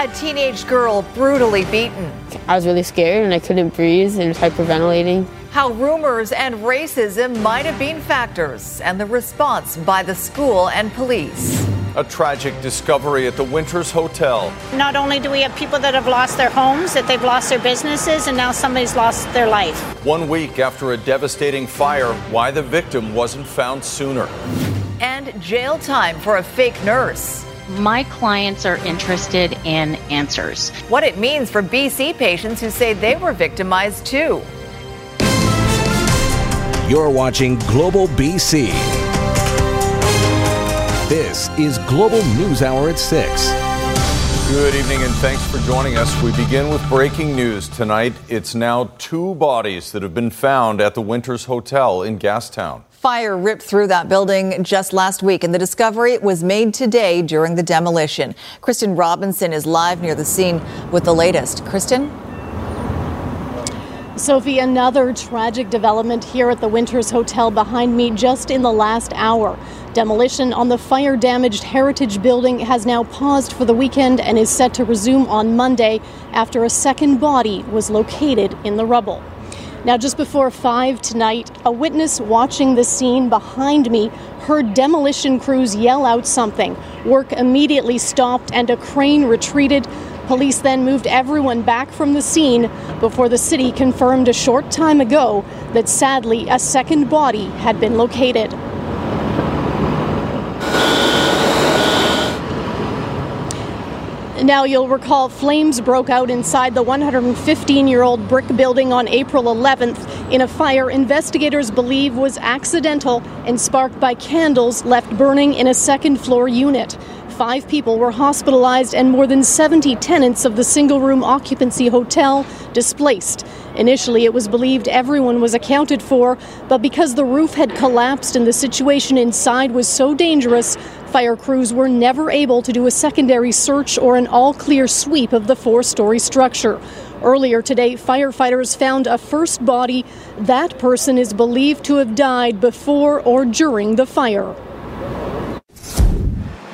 A teenage girl brutally beaten. I was really scared and I couldn't breathe and was hyperventilating. How rumors and racism might have been factors, and the response by the school and police. A tragic discovery at the Winters Hotel. Not only do we have people that have lost their homes, that they've lost their businesses, and now somebody's lost their life. One week after a devastating fire, why the victim wasn't found sooner. And jail time for a fake nurse. My clients are interested in answers. What it means for BC patients who say they were victimized too. You're watching Global BC. This is Global News Hour at 6. Good evening and thanks for joining us. We begin with breaking news tonight. It's now two bodies that have been found at the Winters Hotel in Gastown. Fire ripped through that building just last week, and the discovery was made today during the demolition. Kristen Robinson is live near the scene with the latest. Kristen? Sophie, another tragic development here at the Winters Hotel behind me just in the last hour. Demolition on the fire damaged Heritage Building has now paused for the weekend and is set to resume on Monday after a second body was located in the rubble. Now, just before 5 tonight, a witness watching the scene behind me heard demolition crews yell out something. Work immediately stopped and a crane retreated. Police then moved everyone back from the scene before the city confirmed a short time ago that sadly a second body had been located. Now, you'll recall flames broke out inside the 115 year old brick building on April 11th in a fire investigators believe was accidental and sparked by candles left burning in a second floor unit. Five people were hospitalized and more than 70 tenants of the single room occupancy hotel displaced. Initially, it was believed everyone was accounted for, but because the roof had collapsed and the situation inside was so dangerous, fire crews were never able to do a secondary search or an all clear sweep of the four story structure. Earlier today, firefighters found a first body. That person is believed to have died before or during the fire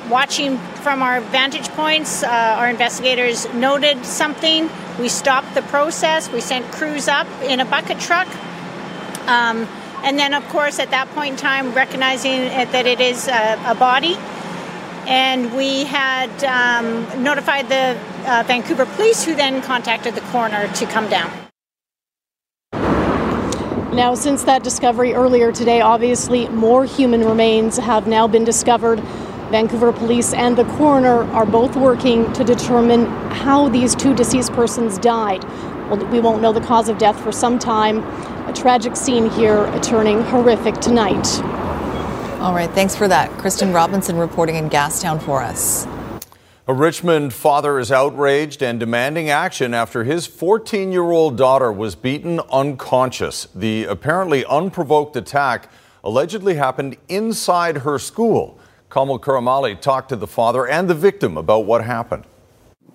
watching from our vantage points, uh, our investigators noted something. We stopped the process. We sent crews up in a bucket truck. Um, and then, of course, at that point in time, recognizing that it is a, a body, and we had um, notified the uh, Vancouver police, who then contacted the coroner to come down. Now, since that discovery earlier today, obviously more human remains have now been discovered. Vancouver police and the coroner are both working to determine how these two deceased persons died. Well, we won't know the cause of death for some time. A tragic scene here, turning horrific tonight. All right, thanks for that. Kristen Robinson reporting in Gastown for us. A Richmond father is outraged and demanding action after his 14 year old daughter was beaten unconscious. The apparently unprovoked attack allegedly happened inside her school. Kamal Karamali talked to the father and the victim about what happened.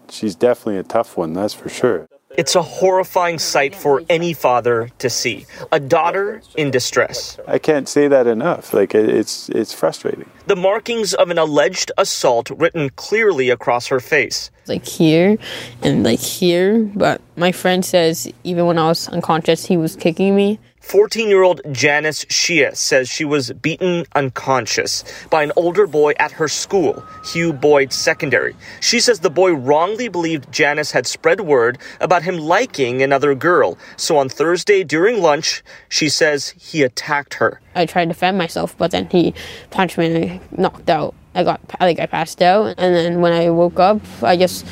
She's definitely a tough one, that's for sure. It's a horrifying sight for any father to see. A daughter in distress. I can't say that enough. Like it's it's frustrating. The markings of an alleged assault written clearly across her face. Like here and like here, but my friend says even when I was unconscious, he was kicking me. 14 year old Janice Shia says she was beaten unconscious by an older boy at her school, Hugh Boyd Secondary. She says the boy wrongly believed Janice had spread word about him liking another girl. So on Thursday during lunch, she says he attacked her. I tried to defend myself, but then he punched me and I knocked out. I got, I like, I passed out. And then when I woke up, I just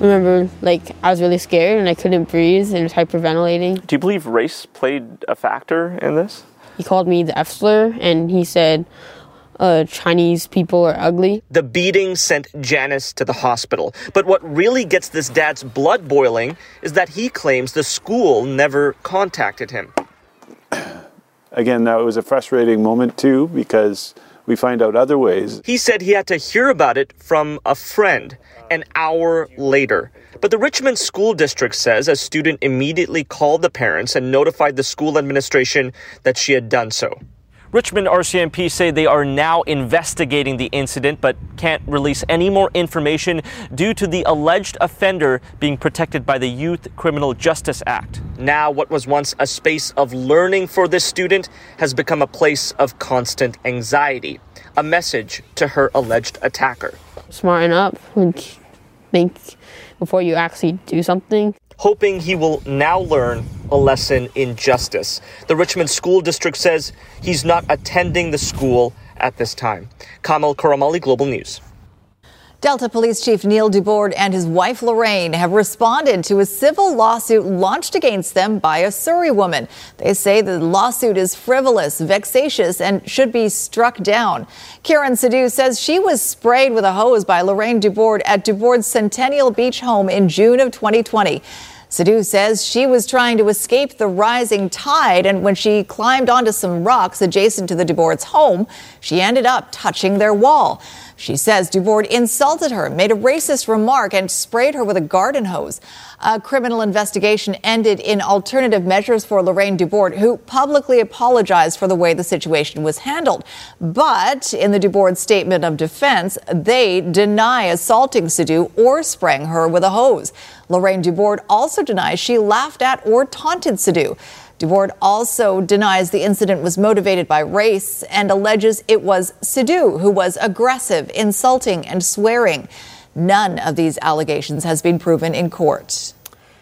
remember like I was really scared and I couldn't breathe and was hyperventilating. Do you believe race played a factor in this? He called me the F slur and he said uh, Chinese people are ugly. The beating sent Janice to the hospital. But what really gets this dad's blood boiling is that he claims the school never contacted him. Again, that was a frustrating moment too because we find out other ways. He said he had to hear about it from a friend an hour later. But the Richmond School District says a student immediately called the parents and notified the school administration that she had done so. Richmond RCMP say they are now investigating the incident but can't release any more information due to the alleged offender being protected by the Youth Criminal Justice Act. Now, what was once a space of learning for this student has become a place of constant anxiety. A message to her alleged attacker. Smarten up and think before you actually do something hoping he will now learn a lesson in justice. The Richmond School District says he's not attending the school at this time. Kamal Karamali, Global News. Delta Police Chief Neil Dubord and his wife Lorraine have responded to a civil lawsuit launched against them by a Surrey woman. They say the lawsuit is frivolous, vexatious, and should be struck down. Karen Sidhu says she was sprayed with a hose by Lorraine Dubord at Dubord's Centennial Beach home in June of 2020. Sidhu says she was trying to escape the rising tide, and when she climbed onto some rocks adjacent to the Dubord's home, she ended up touching their wall. She says Dubord insulted her, made a racist remark, and sprayed her with a garden hose. A criminal investigation ended in alternative measures for Lorraine Dubord, who publicly apologized for the way the situation was handled. But in the Dubord statement of defense, they deny assaulting Sidhu or spraying her with a hose. Lorraine Dubord also denies she laughed at or taunted Sidhu. Dubord also denies the incident was motivated by race and alleges it was Sidhu who was aggressive, insulting, and swearing. None of these allegations has been proven in court.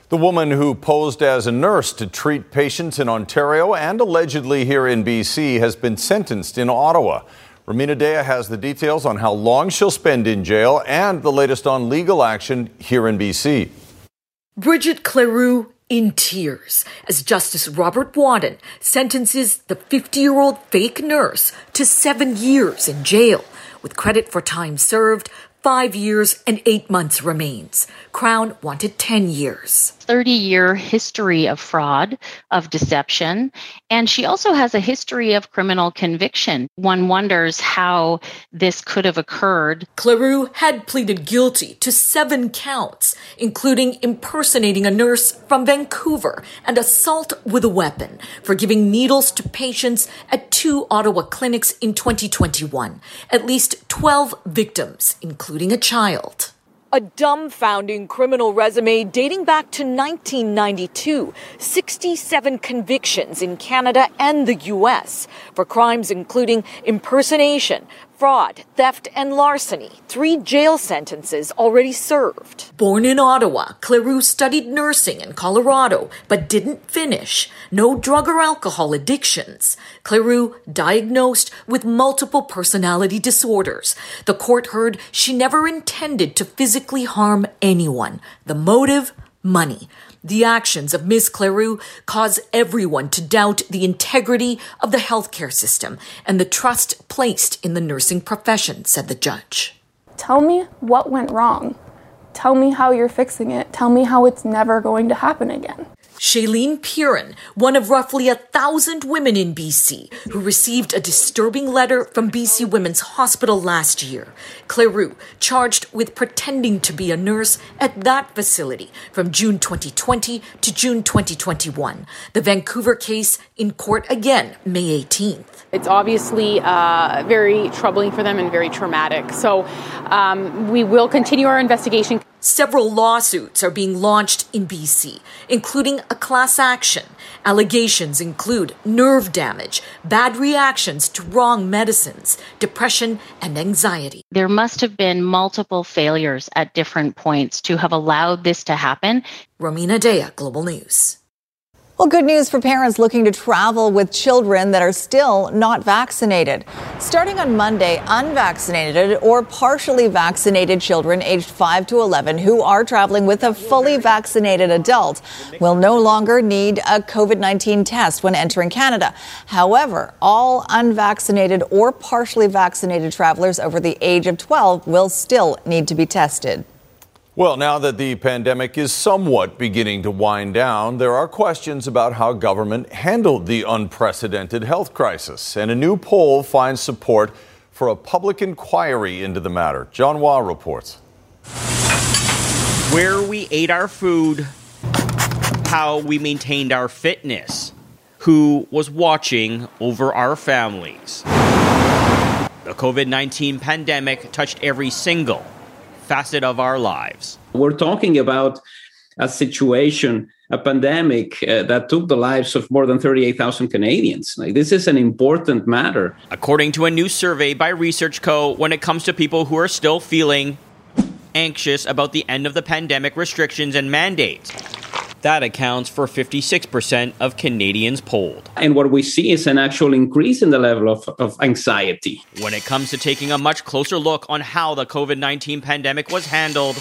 The woman who posed as a nurse to treat patients in Ontario and allegedly here in BC has been sentenced in Ottawa. Rumina Daya has the details on how long she'll spend in jail and the latest on legal action here in BC. Brigitte Cleroux in tears as Justice Robert Wadden sentences the 50 year old fake nurse to seven years in jail with credit for time served, five years and eight months remains. Crown wanted 10 years. 30 year history of fraud, of deception, and she also has a history of criminal conviction. One wonders how this could have occurred. Cleroux had pleaded guilty to seven counts, including impersonating a nurse from Vancouver and assault with a weapon for giving needles to patients at two Ottawa clinics in 2021. At least 12 victims, including a child. A dumbfounding criminal resume dating back to 1992. 67 convictions in Canada and the U.S. for crimes including impersonation, fraud, theft, and larceny. Three jail sentences already served. Born in Ottawa, Cleroux studied nursing in Colorado, but didn't finish. No drug or alcohol addictions. Cleroux diagnosed with multiple personality disorders. The court heard she never intended to physically harm anyone. The motive? Money. The actions of Ms. Cleroux cause everyone to doubt the integrity of the healthcare system and the trust placed in the nursing profession, said the judge. Tell me what went wrong. Tell me how you're fixing it. Tell me how it's never going to happen again. Shailene Piran, one of roughly a thousand women in BC who received a disturbing letter from BC Women's Hospital last year. Cleroux, charged with pretending to be a nurse at that facility from June 2020 to June 2021. The Vancouver case in court again, May 18th. It's obviously uh, very troubling for them and very traumatic. So um, we will continue our investigation. Several lawsuits are being launched in BC, including a class action. Allegations include nerve damage, bad reactions to wrong medicines, depression, and anxiety. There must have been multiple failures at different points to have allowed this to happen. Rumina Daya, Global News. Well, good news for parents looking to travel with children that are still not vaccinated. Starting on Monday, unvaccinated or partially vaccinated children aged 5 to 11 who are traveling with a fully vaccinated adult will no longer need a COVID 19 test when entering Canada. However, all unvaccinated or partially vaccinated travelers over the age of 12 will still need to be tested. Well, now that the pandemic is somewhat beginning to wind down, there are questions about how government handled the unprecedented health crisis. And a new poll finds support for a public inquiry into the matter. John Hua reports. Where we ate our food, how we maintained our fitness who was watching over our families. The COVID 19 pandemic touched every single facet of our lives. We're talking about a situation, a pandemic uh, that took the lives of more than 38,000 Canadians. Like this is an important matter. According to a new survey by Research Co, when it comes to people who are still feeling anxious about the end of the pandemic restrictions and mandates, that accounts for 56% of Canadians polled. And what we see is an actual increase in the level of, of anxiety. When it comes to taking a much closer look on how the COVID 19 pandemic was handled,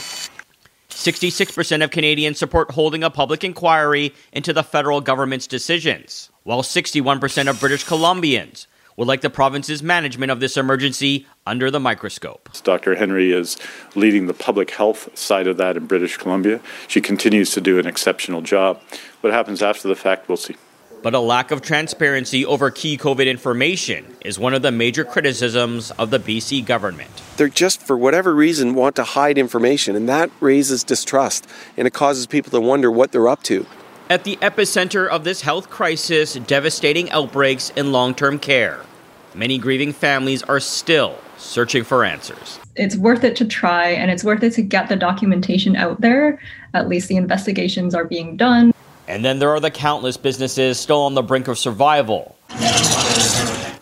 66% of Canadians support holding a public inquiry into the federal government's decisions, while 61% of British Columbians would like the province's management of this emergency under the microscope. Dr. Henry is leading the public health side of that in British Columbia. She continues to do an exceptional job. What happens after the fact, we'll see. But a lack of transparency over key COVID information is one of the major criticisms of the BC government. They're just, for whatever reason, want to hide information, and that raises distrust and it causes people to wonder what they're up to. At the epicenter of this health crisis, devastating outbreaks in long term care, many grieving families are still searching for answers. It's worth it to try, and it's worth it to get the documentation out there. At least the investigations are being done. And then there are the countless businesses still on the brink of survival.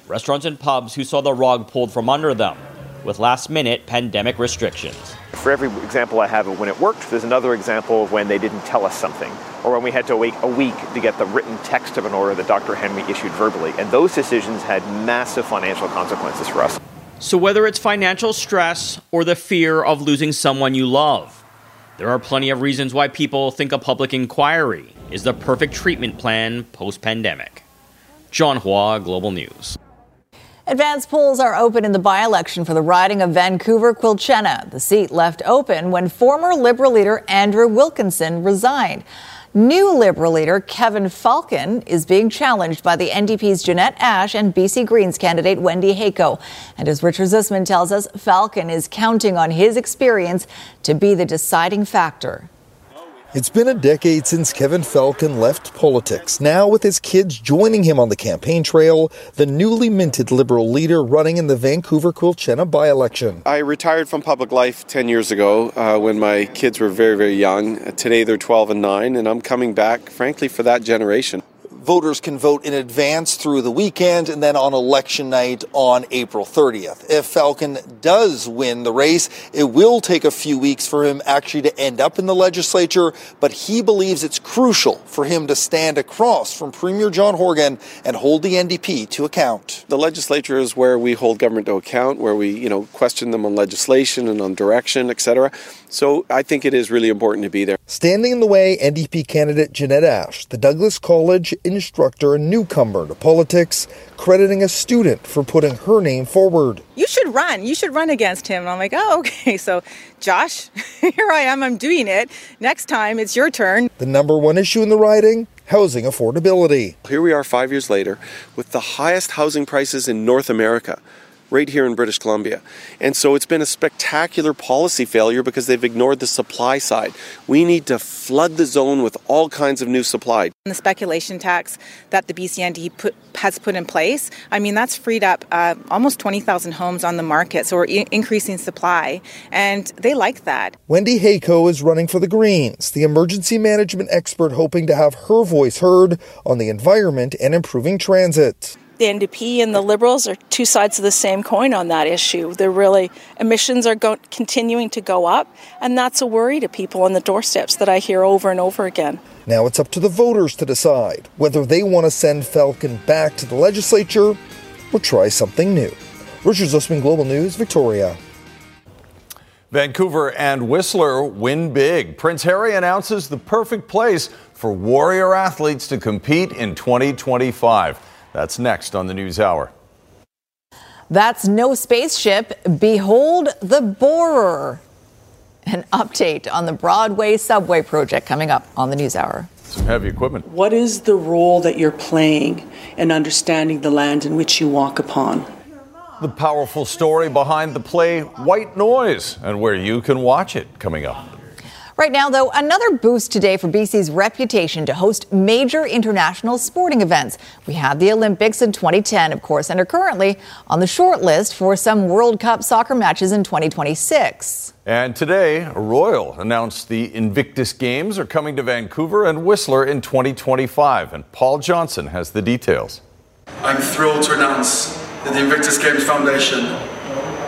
Restaurants and pubs who saw the rug pulled from under them with last minute pandemic restrictions. For every example I have of when it worked, there's another example of when they didn't tell us something, or when we had to wait a week to get the written text of an order that Dr. Henry issued verbally. And those decisions had massive financial consequences for us. So, whether it's financial stress or the fear of losing someone you love, there are plenty of reasons why people think a public inquiry is the perfect treatment plan post pandemic. John Hua, Global News. Advance polls are open in the by election for the riding of Vancouver Quilchena. The seat left open when former Liberal leader Andrew Wilkinson resigned. New Liberal leader Kevin Falcon is being challenged by the NDP's Jeanette Ash and BC Greens candidate Wendy Hayko. And as Richard Zussman tells us, Falcon is counting on his experience to be the deciding factor. It's been a decade since Kevin Falcon left politics. Now, with his kids joining him on the campaign trail, the newly minted Liberal leader running in the Vancouver Quilchena by election. I retired from public life 10 years ago uh, when my kids were very, very young. Today they're 12 and 9, and I'm coming back, frankly, for that generation. Voters can vote in advance through the weekend and then on election night on April 30th. If Falcon does win the race, it will take a few weeks for him actually to end up in the legislature, but he believes it's crucial for him to stand across from Premier John Horgan and hold the NDP to account. The legislature is where we hold government to account, where we, you know, question them on legislation and on direction, etc. So I think it is really important to be there. Standing in the way, NDP candidate Jeanette Ash, the Douglas College instructor and newcomer to politics, crediting a student for putting her name forward. You should run. You should run against him. And I'm like, oh, okay. So, Josh, here I am. I'm doing it. Next time, it's your turn. The number one issue in the riding housing affordability. Here we are five years later with the highest housing prices in North America right here in British Columbia. And so it's been a spectacular policy failure because they've ignored the supply side. We need to flood the zone with all kinds of new supply. The speculation tax that the BCND put, has put in place, I mean, that's freed up uh, almost 20,000 homes on the market. So we're I- increasing supply, and they like that. Wendy Hayko is running for the Greens, the emergency management expert hoping to have her voice heard on the environment and improving transit the NDP and the Liberals are two sides of the same coin on that issue. They're really emissions are go, continuing to go up, and that's a worry to people on the doorsteps that I hear over and over again. Now it's up to the voters to decide whether they want to send Falcon back to the legislature or try something new. Richard Zussman, Global News, Victoria. Vancouver and Whistler win big. Prince Harry announces the perfect place for warrior athletes to compete in 2025. That's next on the News Hour. That's no spaceship. Behold the borer. An update on the Broadway subway project coming up on the News Hour. Some heavy equipment. What is the role that you're playing in understanding the land in which you walk upon? The powerful story behind the play White Noise and where you can watch it coming up. Right now, though, another boost today for BC's reputation to host major international sporting events. We had the Olympics in 2010, of course, and are currently on the short list for some World Cup soccer matches in 2026. And today, Royal announced the Invictus Games are coming to Vancouver and Whistler in 2025. And Paul Johnson has the details. I'm thrilled to announce that the Invictus Games Foundation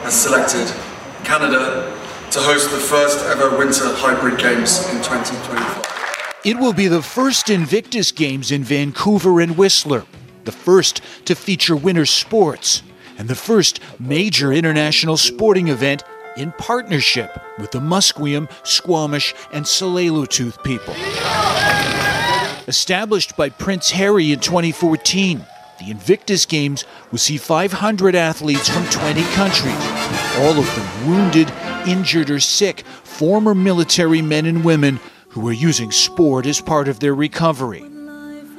has selected Canada to host the first ever Winter Hybrid Games in 2025. It will be the first Invictus Games in Vancouver and Whistler, the first to feature winter sports, and the first major international sporting event in partnership with the Musqueam, Squamish, and Tsleil-Waututh people. Established by Prince Harry in 2014, the Invictus Games will see 500 athletes from 20 countries, all of them wounded, injured, or sick, former military men and women who are using sport as part of their recovery.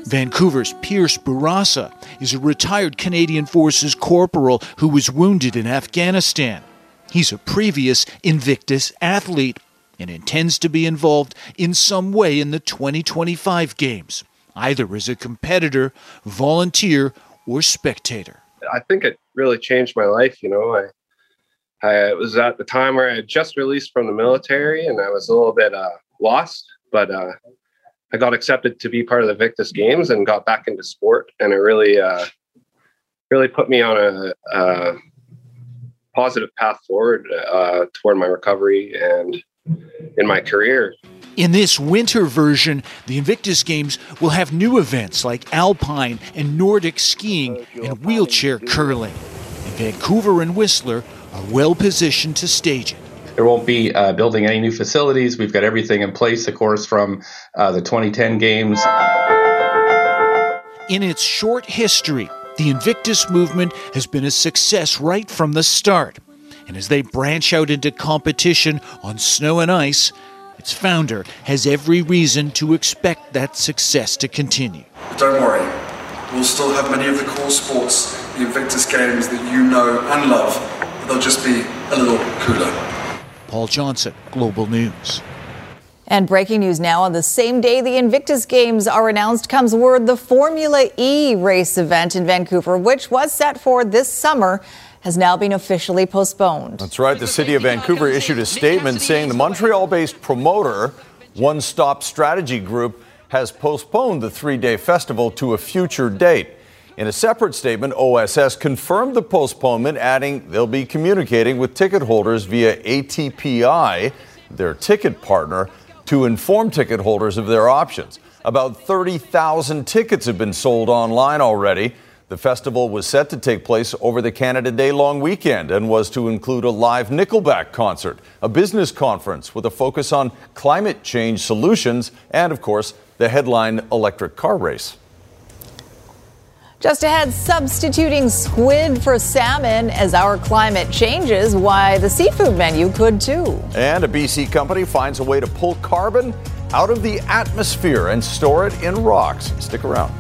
Vancouver's Pierce Bourassa is a retired Canadian Forces corporal who was wounded in Afghanistan. He's a previous Invictus athlete and intends to be involved in some way in the 2025 games, either as a competitor, volunteer, or spectator. I think it really changed my life. You know, I, I was at the time where I had just released from the military and I was a little bit uh, lost, but uh, I got accepted to be part of the Victus Games and got back into sport, and it really, uh, really put me on a, a positive path forward uh, toward my recovery and in my career. In this winter version, the Invictus Games will have new events like alpine and Nordic skiing and wheelchair curling. And Vancouver and Whistler are well positioned to stage it. There won't be uh, building any new facilities. We've got everything in place, of course, from uh, the 2010 games. In its short history, the Invictus movement has been a success right from the start. And as they branch out into competition on snow and ice, its founder has every reason to expect that success to continue. Don't worry, we'll still have many of the core sports, the Invictus Games that you know and love, but they'll just be a little cooler. Paul Johnson, Global News. And breaking news now on the same day the Invictus Games are announced comes word the Formula E race event in Vancouver, which was set for this summer, has now been officially postponed. That's right. The city of Vancouver issued a statement saying the Montreal based promoter, One Stop Strategy Group, has postponed the three day festival to a future date. In a separate statement, OSS confirmed the postponement, adding they'll be communicating with ticket holders via ATPI, their ticket partner, to inform ticket holders of their options. About 30,000 tickets have been sold online already. The festival was set to take place over the Canada Day long weekend and was to include a live Nickelback concert, a business conference with a focus on climate change solutions, and, of course, the headline electric car race. Just ahead, substituting squid for salmon as our climate changes, why the seafood menu could too. And a BC company finds a way to pull carbon out of the atmosphere and store it in rocks. Stick around.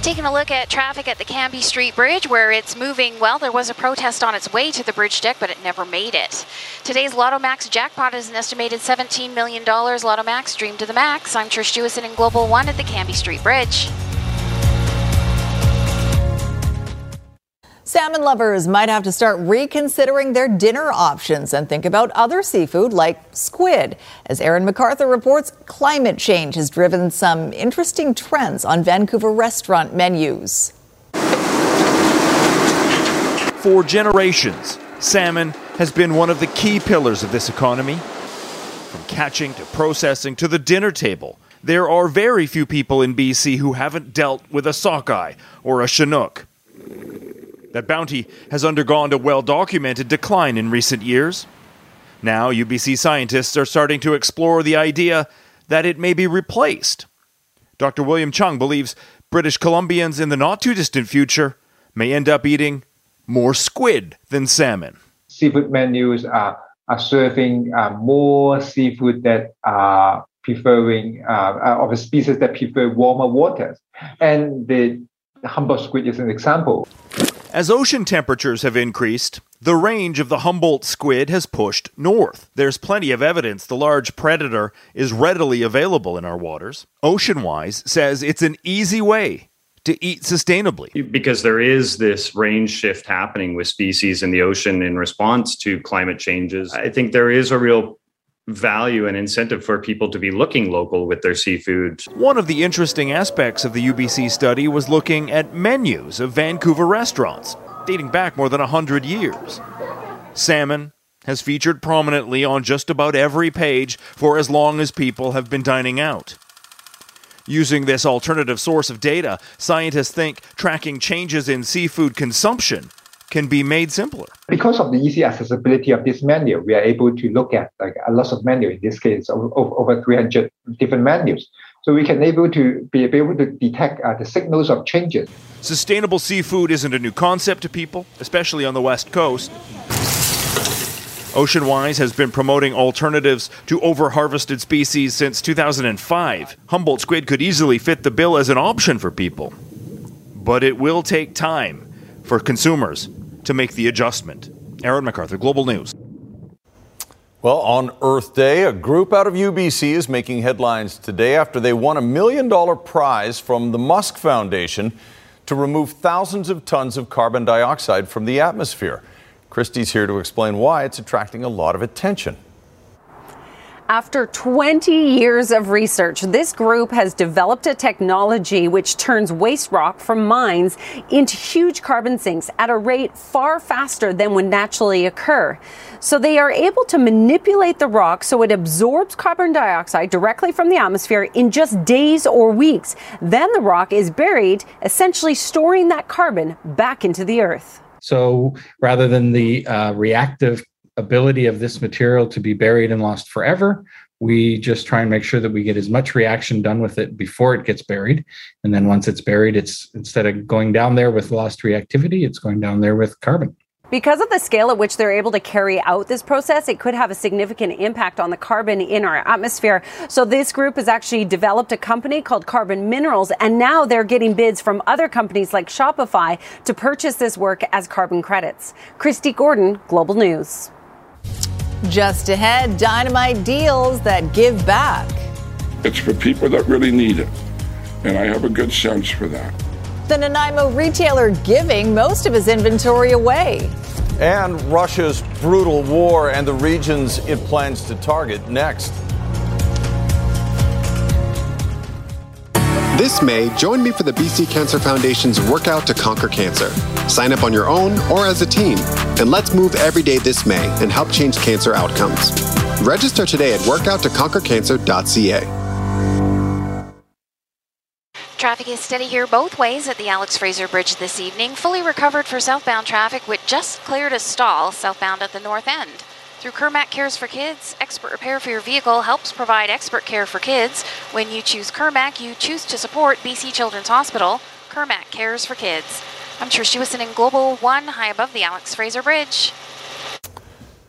Taking a look at traffic at the Cambie Street Bridge, where it's moving well. There was a protest on its way to the bridge deck, but it never made it. Today's Lotto Max jackpot is an estimated $17 million. Lotto Max, dream to the max. I'm Trish Jewison in Global One at the Cambie Street Bridge. Salmon lovers might have to start reconsidering their dinner options and think about other seafood like squid. As Aaron MacArthur reports, climate change has driven some interesting trends on Vancouver restaurant menus. For generations, salmon has been one of the key pillars of this economy. From catching to processing to the dinner table, there are very few people in BC who haven't dealt with a sockeye or a chinook. That bounty has undergone a well documented decline in recent years. Now, UBC scientists are starting to explore the idea that it may be replaced. Dr. William Cheung believes British Columbians in the not too distant future may end up eating more squid than salmon. Seafood menus are, are serving uh, more seafood that are preferring uh, of a species that prefer warmer waters. And the humboldt squid is an example. As ocean temperatures have increased, the range of the Humboldt squid has pushed north. There's plenty of evidence the large predator is readily available in our waters. Oceanwise says it's an easy way to eat sustainably. Because there is this range shift happening with species in the ocean in response to climate changes. I think there is a real value and incentive for people to be looking local with their seafood. One of the interesting aspects of the UBC study was looking at menus of Vancouver restaurants, dating back more than 100 years. Salmon has featured prominently on just about every page for as long as people have been dining out. Using this alternative source of data, scientists think tracking changes in seafood consumption can be made simpler. Because of the easy accessibility of this menu, we are able to look at like a lot of menu. In this case, over, over 300 different menus. So we can able to be able to detect uh, the signals of changes. Sustainable seafood isn't a new concept to people, especially on the West Coast. Oceanwise has been promoting alternatives to overharvested species since 2005. Humboldt squid could easily fit the bill as an option for people. But it will take time for consumers to make the adjustment. Aaron MacArthur, Global News. Well, on Earth Day, a group out of UBC is making headlines today after they won a million dollar prize from the Musk Foundation to remove thousands of tons of carbon dioxide from the atmosphere. Kristi's here to explain why it's attracting a lot of attention. After 20 years of research, this group has developed a technology which turns waste rock from mines into huge carbon sinks at a rate far faster than would naturally occur. So they are able to manipulate the rock so it absorbs carbon dioxide directly from the atmosphere in just days or weeks. Then the rock is buried, essentially storing that carbon back into the earth. So rather than the uh, reactive ability of this material to be buried and lost forever. We just try and make sure that we get as much reaction done with it before it gets buried. And then once it's buried, it's instead of going down there with lost reactivity, it's going down there with carbon. Because of the scale at which they're able to carry out this process, it could have a significant impact on the carbon in our atmosphere. So this group has actually developed a company called Carbin Minerals, and now they're getting bids from other companies like Shopify to purchase this work as carbon credits. Kristi Gordon, Global News. Just ahead, dynamite deals that give back. It's for people that really need it, and I have a good sense for that. The Nanaimo retailer giving most of his inventory away. And Russia's brutal war and the regions it plans to target next. This May, join me for the BC Cancer Foundation's Workout to Conquer Cancer. Sign up on your own or as a team, and let's move every day this May and help change cancer outcomes. Register today at workouttoconquercancer.ca. Traffic is steady here both ways at the Alex Fraser Bridge this evening. Fully recovered for southbound traffic, which just cleared a stall southbound at the north end. Through Kermac Cares for Kids, expert repair for your vehicle helps provide expert care for kids. When you choose Kermac, you choose to support BC Children's Hospital. Kermac Cares for Kids. I'm Trish Jewison in Global One, high above the Alex Fraser Bridge.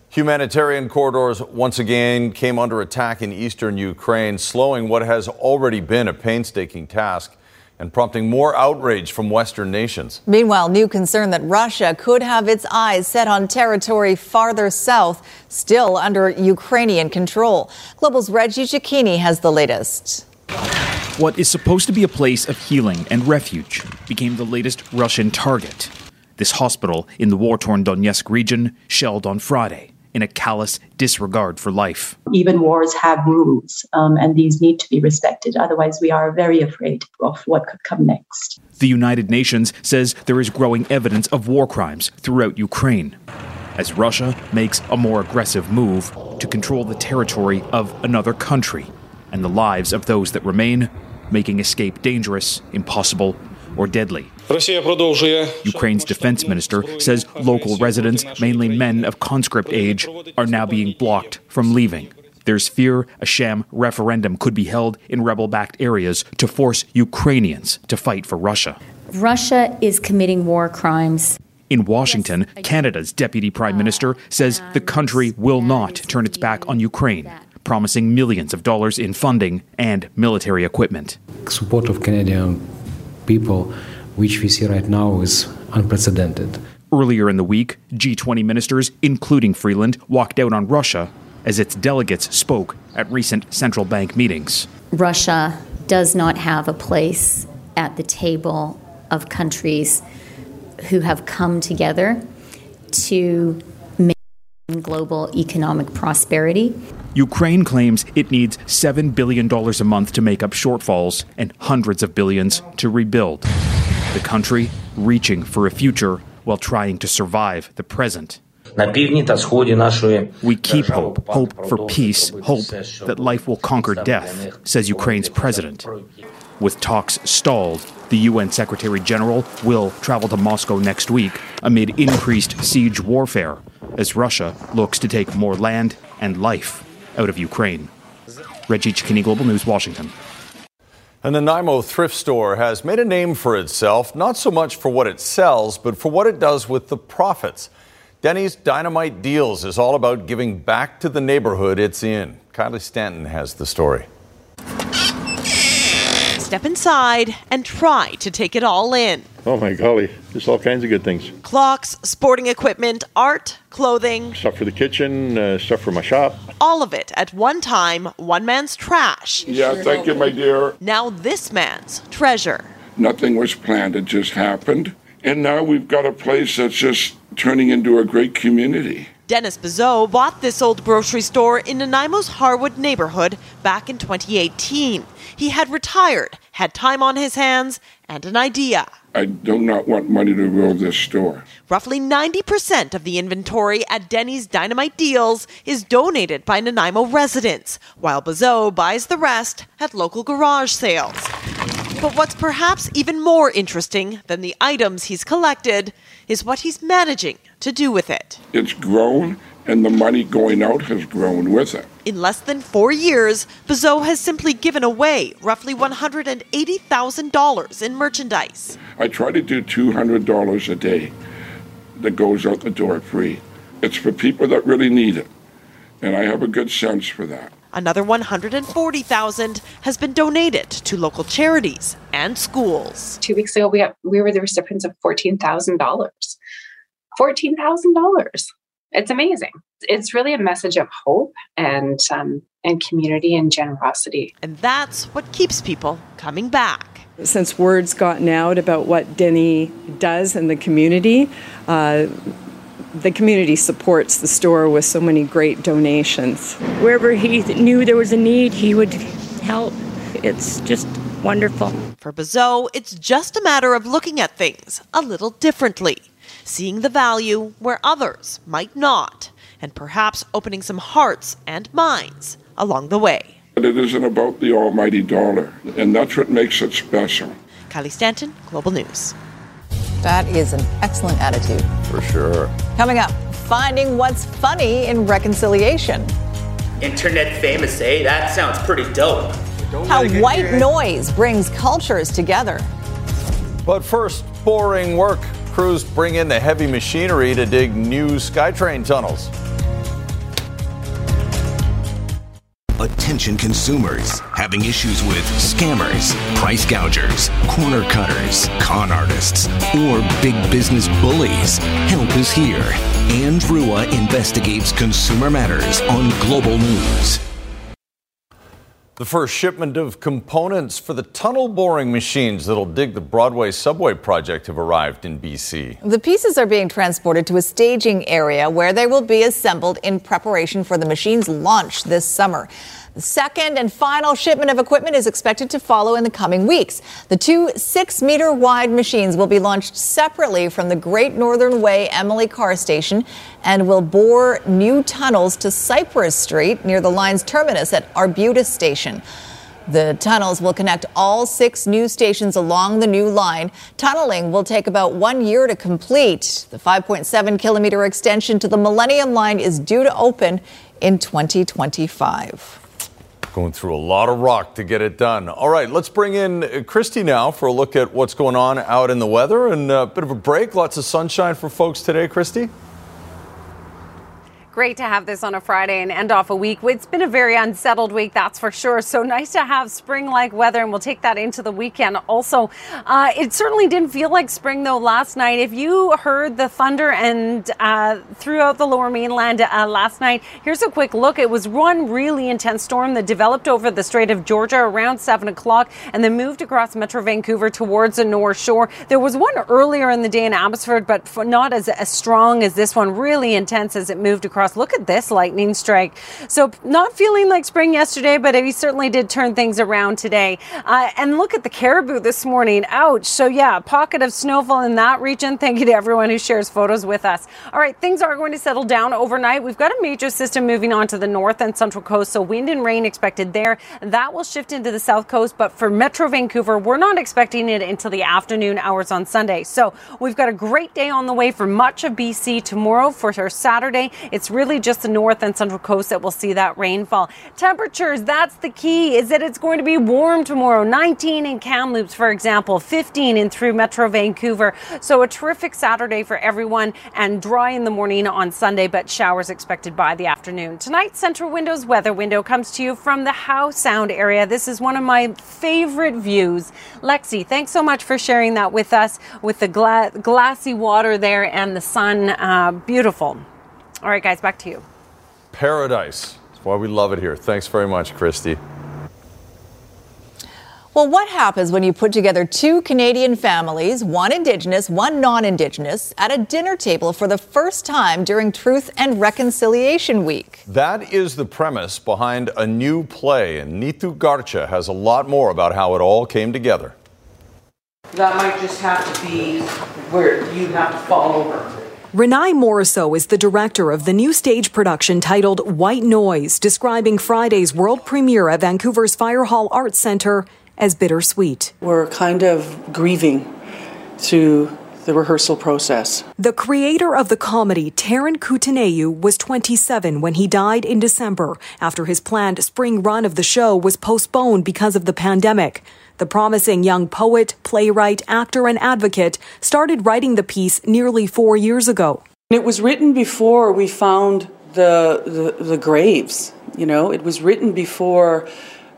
Humanitarian corridors once again came under attack in eastern Ukraine, slowing what has already been a painstaking task and prompting more outrage from Western nations. Meanwhile, new concern that Russia could have its eyes set on territory farther south, still under Ukrainian control. Global's Reggie Cecchini has the latest. What is supposed to be a place of healing and refuge became the latest Russian target. This hospital in the war torn Donetsk region shelled on Friday in a callous disregard for life. Even wars have rules, um, and these need to be respected. Otherwise, we are very afraid of what could come next. The United Nations says there is growing evidence of war crimes throughout Ukraine as Russia makes a more aggressive move to control the territory of another country and the lives of those that remain, making escape dangerous, impossible, or deadly. Ukraine's defense minister says local residents, mainly men of conscript age, are now being blocked from leaving. There's fear a sham referendum could be held in rebel backed areas to force Ukrainians to fight for Russia. Russia is committing war crimes. In Washington, Canada's deputy prime minister says the country will not turn its back on Ukraine, promising millions of dollars in funding and military equipment. Support of Canadian people which we see right now is unprecedented. Earlier in the week, G20 ministers, including Freeland, walked out on Russia as its delegates spoke at recent central bank meetings. Russia does not have a place at the table of countries who have come together to maintain global economic prosperity. Ukraine claims it needs $7 billion a month to make up shortfalls and hundreds of billions to rebuild. The country reaching for a future while trying to survive the present. We keep hope, hope for peace, hope that life will conquer death, says Ukraine's president. With talks stalled, the UN Secretary General will travel to Moscow next week amid increased siege warfare as Russia looks to take more land and life out of Ukraine. Reggie Cecchini, Global News, Washington. And the Nanaimo thrift store has made a name for itself, not so much for what it sells, but for what it does with the profits. Denny's Dynamite Deals is all about giving back to the neighborhood it's in. Kylie Stanton has the story. Step inside and try to take it all in. Oh my golly, there's all kinds of good things. Clocks, sporting equipment, art, clothing. Stuff for the kitchen, uh, stuff for my shop. All of it at one time, one man's trash. Yeah, thank you, my dear. Now this man's treasure. Nothing was planned, it just happened. And now we've got a place that's just turning into a great community. Dennis Bizot bought this old grocery store in Nanaimo's Harewood neighborhood back in 2018. He had retired, had time on his hands, and an idea. I do not want money to rule this store. Roughly 90% of the inventory at Denny's Dynamite Deals is donated by Nanaimo residents, while Bizot buys the rest at local garage sales. But what's perhaps even more interesting than the items he's collected is what he's managing to do with it. It's grown, and the money going out has grown with it. In less than four years, Bizot has simply given away roughly $180,000 in merchandise. I try to do $200 a day that goes out the door free. It's for people that really need it, and I have a good sense for that. Another 140,000 has been donated to local charities and schools. 2 weeks ago we we were the recipients of $14,000. $14,000. It's amazing. It's really a message of hope and um, and community and generosity. And that's what keeps people coming back. Since word's gotten out about what Denny does in the community, uh, the community supports the store with so many great donations. Wherever he knew there was a need, he would help. It's just wonderful. For Bizot, it's just a matter of looking at things a little differently, seeing the value where others might not, and perhaps opening some hearts and minds along the way. But it isn't about the almighty dollar, and that's what makes it special. Kylie Stanton, Global News. That is an excellent attitude. For sure. Coming up, finding what's funny in reconciliation. Internet famous, eh? That sounds pretty dope. How white noise brings cultures together. But first, boring work. Crews bring in the heavy machinery to dig new SkyTrain tunnels. Attention consumers having issues with scammers, price gougers, corner cutters, con artists, or big business bullies. Help is here. Anne Drewa investigates consumer matters on Global News. The first shipment of components for the tunnel boring machines that'll dig the Broadway subway project have arrived in BC. The pieces are being transported to a staging area where they will be assembled in preparation for the machine's launch this summer. The second and final shipment of equipment is expected to follow in the coming weeks. The two six meter wide machines will be launched separately from the Great Northern Way Emily Carr Station and will bore new tunnels to Cypress Street near the line's terminus at Arbutus Station. The tunnels will connect all six new stations along the new line. Tunneling will take about one year to complete. The 5.7 kilometer extension to the Millennium Line is due to open in 2025. Going through a lot of rock to get it done. All right, let's bring in Kristi now for a look at what's going on out in the weather and a bit of a break. Lots of sunshine for folks today, Kristi. Great to have this on a Friday and end off a week. It's been a very unsettled week, that's for sure. So nice to have spring like weather, and we'll take that into the weekend. Also, uh, it certainly didn't feel like spring though last night. If you heard the thunder and uh, throughout the lower mainland uh, last night, here's a quick look. It was one really intense storm that developed over the Strait of Georgia around 7 o'clock and then moved across Metro Vancouver towards the North Shore. There was one earlier in the day in Abbotsford, but not as, as strong as this one, really intense as it moved across Look at this lightning strike. So, not feeling like spring yesterday, but he certainly did turn things around today. Uh, and look at the Cariboo this morning. Ouch. So, yeah, pocket of snowfall in that region. Thank you to everyone who shares photos with us. All right, things are going to settle down overnight. We've got a major system moving on to the north and central coast, so wind and rain expected there. That will shift into the south coast, but for Metro Vancouver, we're not expecting it until the afternoon hours on Sunday. So, we've got a great day on the way for much of BC tomorrow for Saturday. It's really just the north and central coast that will see that rainfall. Temperatures, that's the key, is that it's going to be warm tomorrow. 19 in Kamloops, for example, 15 in through Metro Vancouver. So a terrific Saturday for everyone and dry in the morning on Sunday, but showers expected by the afternoon. Tonight, Centra Windows weather window comes to you from the Howe Sound area. This is one of my favorite views. Lexi, thanks so much for sharing that with us with the gla- glassy water there and the sun. Uh, beautiful. All right, guys, back to you. Paradise. That's why we love it here. Thanks very much, Kristi. Well, what happens when you put together two Canadian families, one Indigenous, one non Indigenous, at a dinner table for the first time during Truth and Reconciliation Week? That is the premise behind a new play, and Neetu Garcha has a lot more about how it all came together. That might just have to be where you have to fall over. Renae Morriseau is the director of the new stage production titled White Noise, describing Friday's world premiere at Vancouver's Fire Hall Arts Centre as bittersweet. We're kind of grieving through the rehearsal process. The creator of the comedy, Taran Kootenhayoo, was 27 when he died in December after his planned spring run of the show was postponed because of the pandemic. The promising young poet, playwright, actor, and advocate started writing the piece nearly four years ago. It was written before we found the, the, the graves, you know, it was written before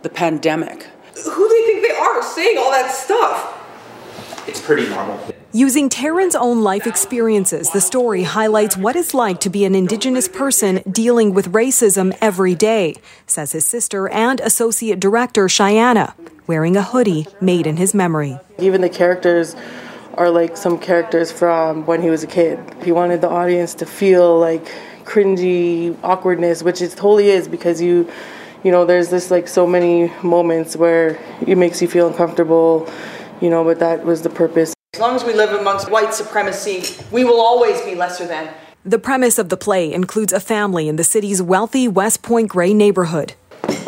the pandemic. Who do they think they are saying all that stuff? It's pretty normal. Using Taran's own life experiences, the story highlights what it's like to be an Indigenous person dealing with racism every day, says his sister and associate director, Cheyenne, wearing a hoodie made in his memory. Even the characters are like some characters from when he was a kid. He wanted the audience to feel like cringy awkwardness, which it totally is because you you know there's this like so many moments where it makes you feel uncomfortable you know but that was the purpose as long as we live amongst white supremacy we will always be lesser than the premise of the play includes a family in the city's wealthy west point grey neighborhood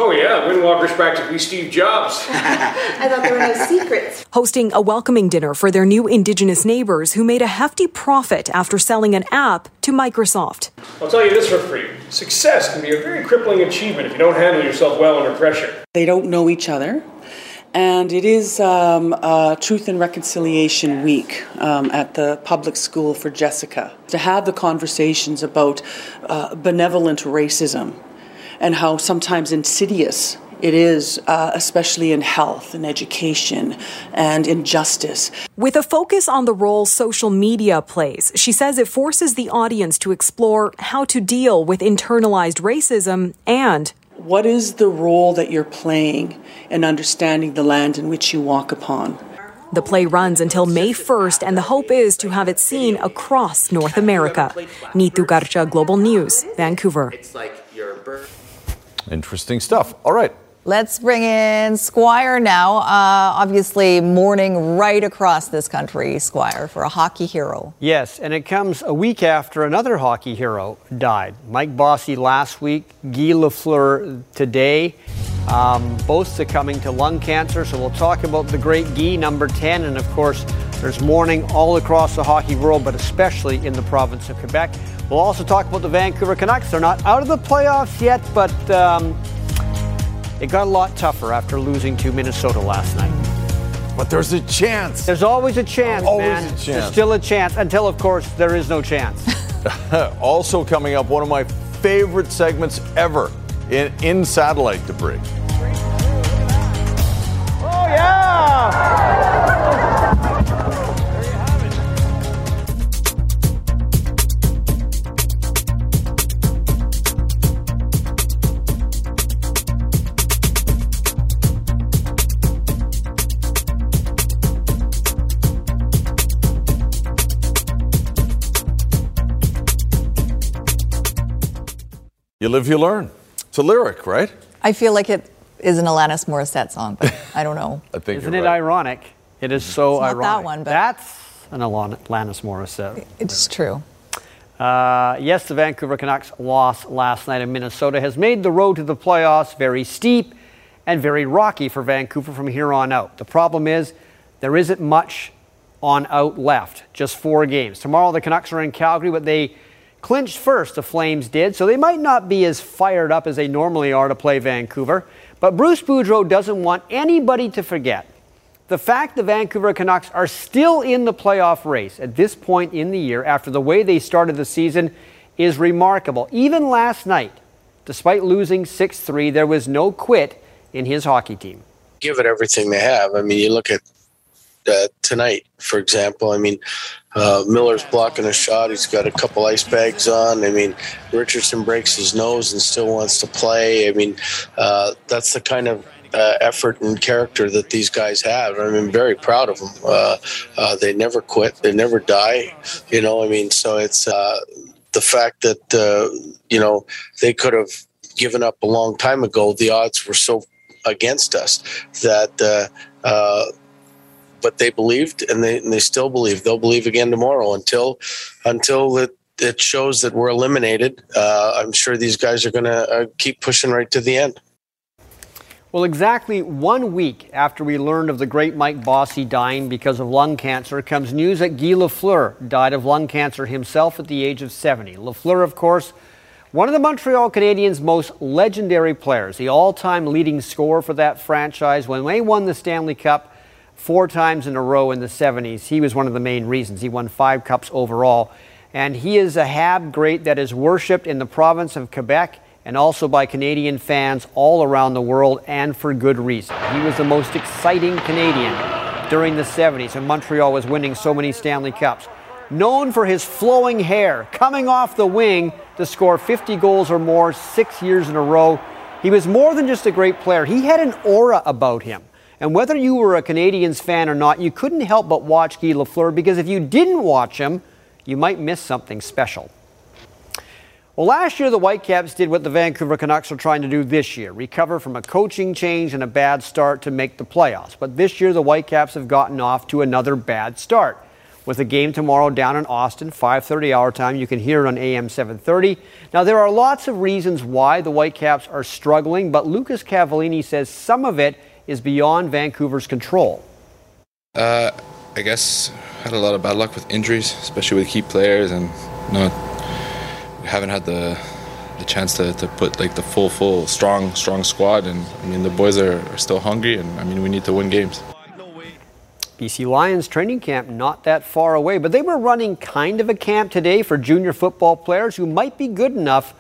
Oh, yeah, Windwalker's practically Steve Jobs. I thought there were no secrets. Hosting a welcoming dinner for their new Indigenous neighbors who made a hefty profit after selling an app to Microsoft. I'll tell you this for free success can be a very crippling achievement if you don't handle yourself well under pressure. They don't know each other. And it is um, Truth and Reconciliation Week um, at the public school for Jessica to have the conversations about uh, benevolent racism and how sometimes insidious it is, uh, especially in health and education and injustice. With a focus on the role social media plays, she says it forces the audience to explore how to deal with internalized racism and what is the role that you're playing in understanding the land in which you walk upon. The play runs until May 1st, and the hope is to have it seen across North America. Neetu Garcha, Global News, Vancouver. Interesting stuff. All right. Let's bring in Squire now. Uh, obviously, mourning right across this country, Squire, for a hockey hero. Yes, and it comes a week after another hockey hero died. Mike Bossy last week, Guy Lafleur today, um, both succumbing to lung cancer. So we'll talk about the great Guy, number 10, and of course, there's mourning all across the hockey world, but especially in the province of Quebec. We'll also talk about the Vancouver Canucks. They're not out of the playoffs yet, but um, it got a lot tougher after losing to Minnesota last night. But there's a chance. There's always a chance, always man. a chance. There's still a chance until, of course, there is no chance. also coming up, one of my favorite segments ever in, in satellite debris. Oh, yeah! You live, you learn. It's a lyric, right? I feel like it is an Alanis Morissette song, but I don't know. I think Isn't it right. ironic? It is so It's not ironic. that one, but- That's an Alan- Alanis Morissette. It's true. Uh, yes, the Vancouver Canucks loss last night in Minnesota has made the road to the playoffs very steep and very rocky for Vancouver from here on out. The problem is there isn't much on out left, just four games. Tomorrow the Canucks are in Calgary, but they clinched first, the Flames did, so they might not be as fired up as they normally are to play Vancouver. But Bruce Boudreau doesn't want anybody to forget the fact the Vancouver Canucks are still in the playoff race at this point in the year after the way they started the season is remarkable. Even last night, despite losing 6 3, there was no quit in his hockey team. give it everything they have. I mean, you look at uh, tonight, for example. I mean, uh, Miller's blocking a shot. He's got a couple ice bags on. I mean, Richardson breaks his nose and still wants to play. I mean, uh, that's the kind of uh, effort and character that these guys have. I mean, very proud of them. Uh, uh, they never quit. They never die. You know, I mean, so it's uh, the fact that uh, you know they could have given up a long time ago. The odds were so against us that. But they believed, and they and they still believe. They'll believe again tomorrow until until it it shows that we're eliminated. Uh, I'm sure these guys are going to uh, keep pushing right to the end. Well, exactly one week after we learned of the great Mike Bossy dying because of lung cancer comes news that Guy Lafleur died of lung cancer himself at the age of 70. Lafleur, of course, one of the Montreal Canadiens' most legendary players, the all time leading scorer for that franchise. When they won the Stanley Cup four times in a row in the 70s, he was one of the main reasons. He won five cups overall. And he is a Hab great that is worshipped in the province of Quebec and also by Canadian fans all around the world, and for good reason. He was the most exciting Canadian during the 70s when Montreal was winning so many Stanley Cups. Known for his flowing hair, coming off the wing to score 50 goals or more six years in a row. He was more than just a great player, he had an aura about him. And whether you were a Canadiens fan or not, you couldn't help but watch Guy Lafleur because if you didn't watch him, you might miss something special. Well, last year the Whitecaps did what the Vancouver Canucks are trying to do this year recover from a coaching change and a bad start to make the playoffs. But this year the Whitecaps have gotten off to another bad start. With a game tomorrow down in Austin, 5:30 hour time, you can hear it on AM 730. Now there are lots of reasons why the Whitecaps are struggling, but Lucas Cavallini says some of it is beyond Vancouver's control. Uh, I guess had a lot of bad luck with injuries, especially with key players, and we haven't had the the chance to, to put like the full, full, strong, strong squad. And I mean, the boys are, are still hungry, and I mean, we need to win games. BC Lions training camp not that far away, but they were running kind of a camp today for junior football players who might be good enough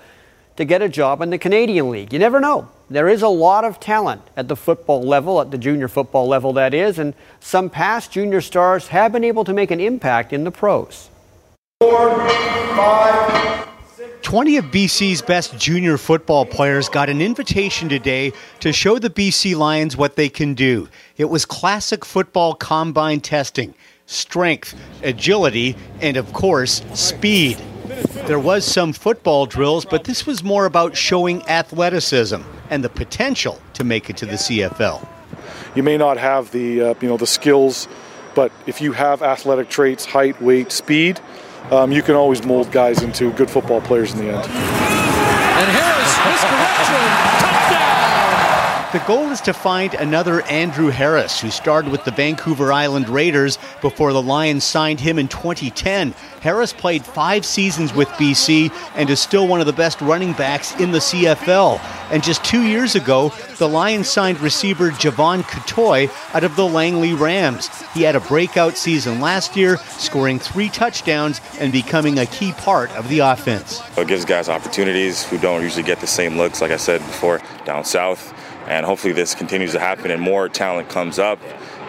to get a job in the Canadian League. You never know. There is a lot of talent at the football level, at the junior football level, that is, and some past junior stars have been able to make an impact in the pros. Four, five, 20 of BC's best junior football players got an invitation today to show the BC Lions what they can do. It was classic football combine testing strength, agility, and of course, speed. There was some football drills, but this was more about showing athleticism and the potential to make it to the CFL. You may not have the uh, you know the skills, but if you have athletic traits, height, weight, speed, um, you can always mold guys into good football players in the end. And Harris, miscorrection, touchdown! The goal is to find another Andrew Harris, who starred with the Vancouver Island Raiders before the Lions signed him in 2010. Harris played five seasons with BC and is still one of the best running backs in the CFL. And just two years ago, the Lions signed receiver Jevon Cottoy out of the Langley Rams. He had a breakout season last year, scoring three touchdowns and becoming a key part of the offense. It gives guys opportunities who don't usually get the same looks, like I said before, down south. And hopefully this continues to happen and more talent comes up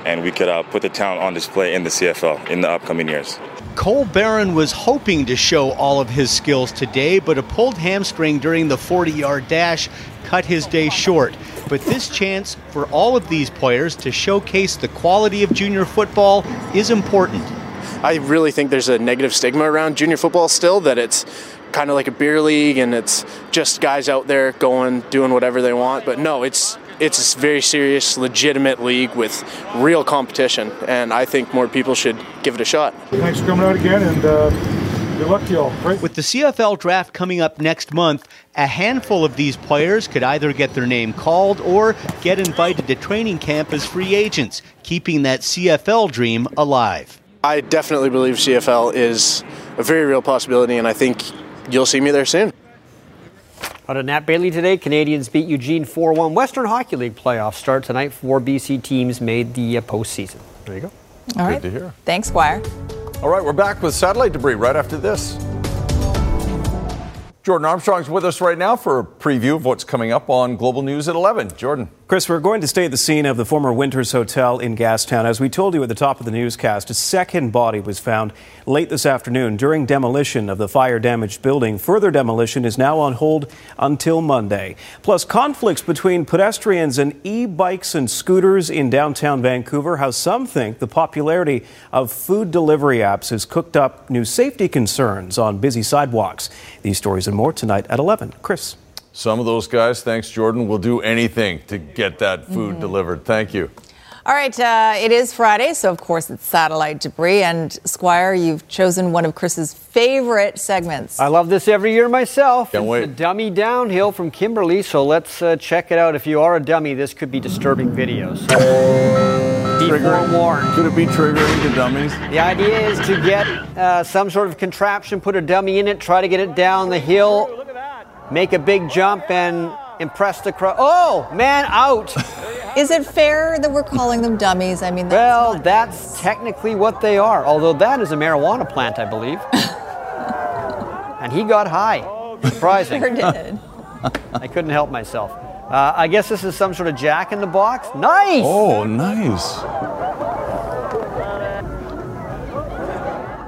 and we could uh, put the talent on display in the CFL in the upcoming years. Cole Barron was hoping to show all of his skills today, but a pulled hamstring during the 40 yard dash cut his day short. But this chance for all of these players to showcase the quality of junior football is important. I really think there's a negative stigma around junior football still that it's kind of like a beer league and it's just guys out there going doing whatever they want. But no it's it's a very serious legitimate league with real competition and i think more people should give it a shot. Thanks for coming out again and uh, good luck to y'all right? with the cfl draft coming up next month a handful of these players could either get their name called or get invited to training camp as free agents keeping that cfl dream alive. I definitely believe cfl is a very real possibility and i think you'll see me there soon. Out of Nat Bailey today, Canadians beat Eugene 4 1. Western Hockey League playoffs start tonight. Four BC teams made the uh, postseason. There you go. All Good right. to hear. Thanks, Squire. All right, we're back with satellite debris right after this. Jordan Armstrong's with us right now for a preview of what's coming up on Global News at 11. Jordan. Chris, we're going to stay at the scene of the former Winters Hotel in Gastown. As we told you at the top of the newscast, a second body was found late this afternoon during demolition of the fire damaged building. Further demolition is now on hold until Monday. Plus, conflicts between pedestrians and e bikes and scooters in downtown Vancouver. How some think the popularity of food delivery apps has cooked up new safety concerns on busy sidewalks. These stories and more tonight at 11. Chris. Some of those guys, thanks, Jordan, will do anything to get that food Mm-hmm. delivered. Thank you. All right, uh, it is Friday, so of course it's satellite debris. And Squire, you've chosen one of Chris's favorite segments. I love this every year myself. Can't it's wait. The dummy downhill from Kimberley. So let's uh, check it out. If you are a dummy, this could be disturbing videos. Be forewarned. Could it be triggering to dummies? The idea is to get uh, some sort of contraption, put a dummy in it, try to get it down the hill, make a big jump, and impress the crowd. Oh, man, out. Is it fair that we're calling them dummies? I mean, that's well, that's technically what they are. Although that is a marijuana plant, I believe. and he got high. Surprising. Sure did. I couldn't help myself. Uh, I guess this is some sort of jack in the box. Nice. Oh, nice.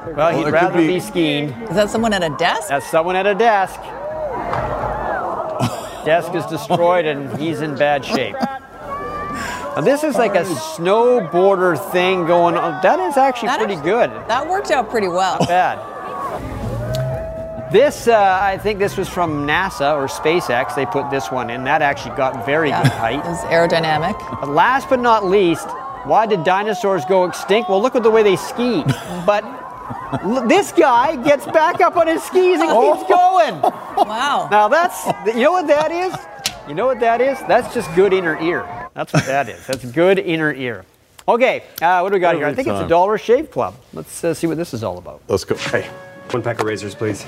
Well, Well, he'd could rather be- be skiing. Is that someone at a desk? That's someone at a desk. Desk is destroyed and he's in bad shape. Now, this is like a snowboarder thing going on. That is actually That pretty actually- good. That worked out pretty well. Not bad. This, uh, I think this was from NASA or SpaceX. They put this one in. That actually got very Yeah, good height. It was aerodynamic. But last but not least, why did dinosaurs go extinct? Well, look at the way they ski. But this guy gets back up on his skis and keeps going. Wow. Now that's, you know what that is? You know what that is? That's just good inner ear. That's what that is. That's good inner ear. Okay, uh, what do we got here? I think it's a. Dollar Shave Club. Let's uh, see what this is all about. Let's go. Hey, one pack of razors, please.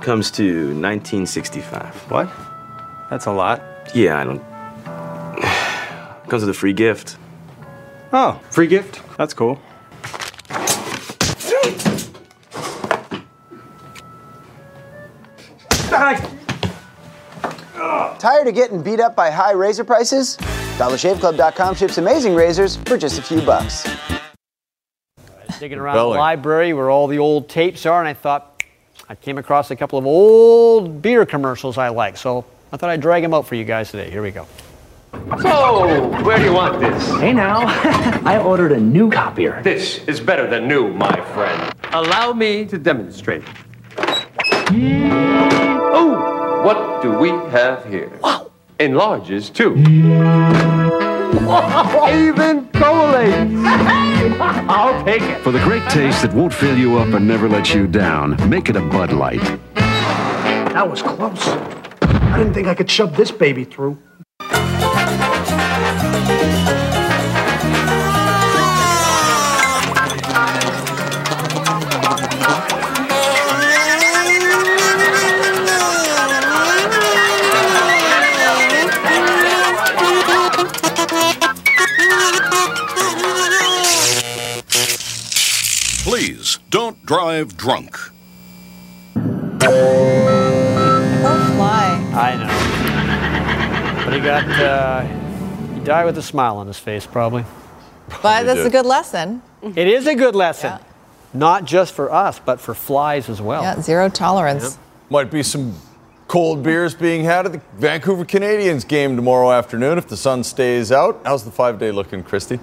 Comes to 1965. What? That's a lot. Yeah, I don't. Comes with a free gift. Oh, free gift? That's cool. Tired of getting beat up by high razor prices? DollarShaveClub.com ships amazing razors for just a few bucks. Digging around Belling. the library where all the old tapes are, and I thought I came across a couple of old beer commercials I like. So I thought I'd drag them out for you guys today. Here we go. So, where do you want this? Hey now, I ordered a new copier. This is better than new, my friend. Allow me to demonstrate. Mm. Oh, what do we have here? Wow. Enlarges too. Even collates. I'll take it. For the great taste that won't fill you up and never let you down, make it a Bud Light. That was close. I didn't think I could shove this baby through. Drive drunk. Poor fly. I know. But he got, uh, he died with a smile on his face, probably. But that's a good lesson. It is a good lesson. Not just for us, but for flies as well. Yeah, zero tolerance. Might be some cold beers being had at the Vancouver Canadians game tomorrow afternoon if the sun stays out. How's the five day looking, Kristi?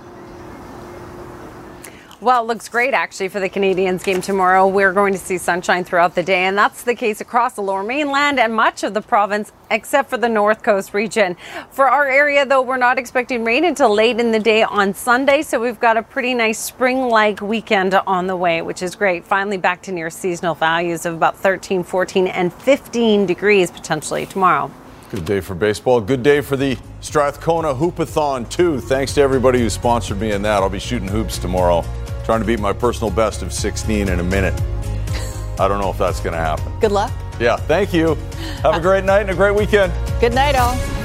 Well, it looks great actually for the Canadians game tomorrow. We're going to see sunshine throughout the day, and that's the case across the lower mainland and much of the province, except for the north coast region. For our area, though, we're not expecting rain until late in the day on Sunday, so we've got a pretty nice spring like weekend on the way, which is great. Finally, back to near seasonal values of about 13, 14, and 15 degrees potentially tomorrow. Good day for baseball. Good day for the Strathcona Hoopathon, too. Thanks to everybody who sponsored me in that. I'll be shooting hoops tomorrow, trying to beat my personal best of 16 in a minute. I don't know if that's going to happen. Good luck. Yeah, thank you. Have a uh, great night and a great weekend. Good night, all.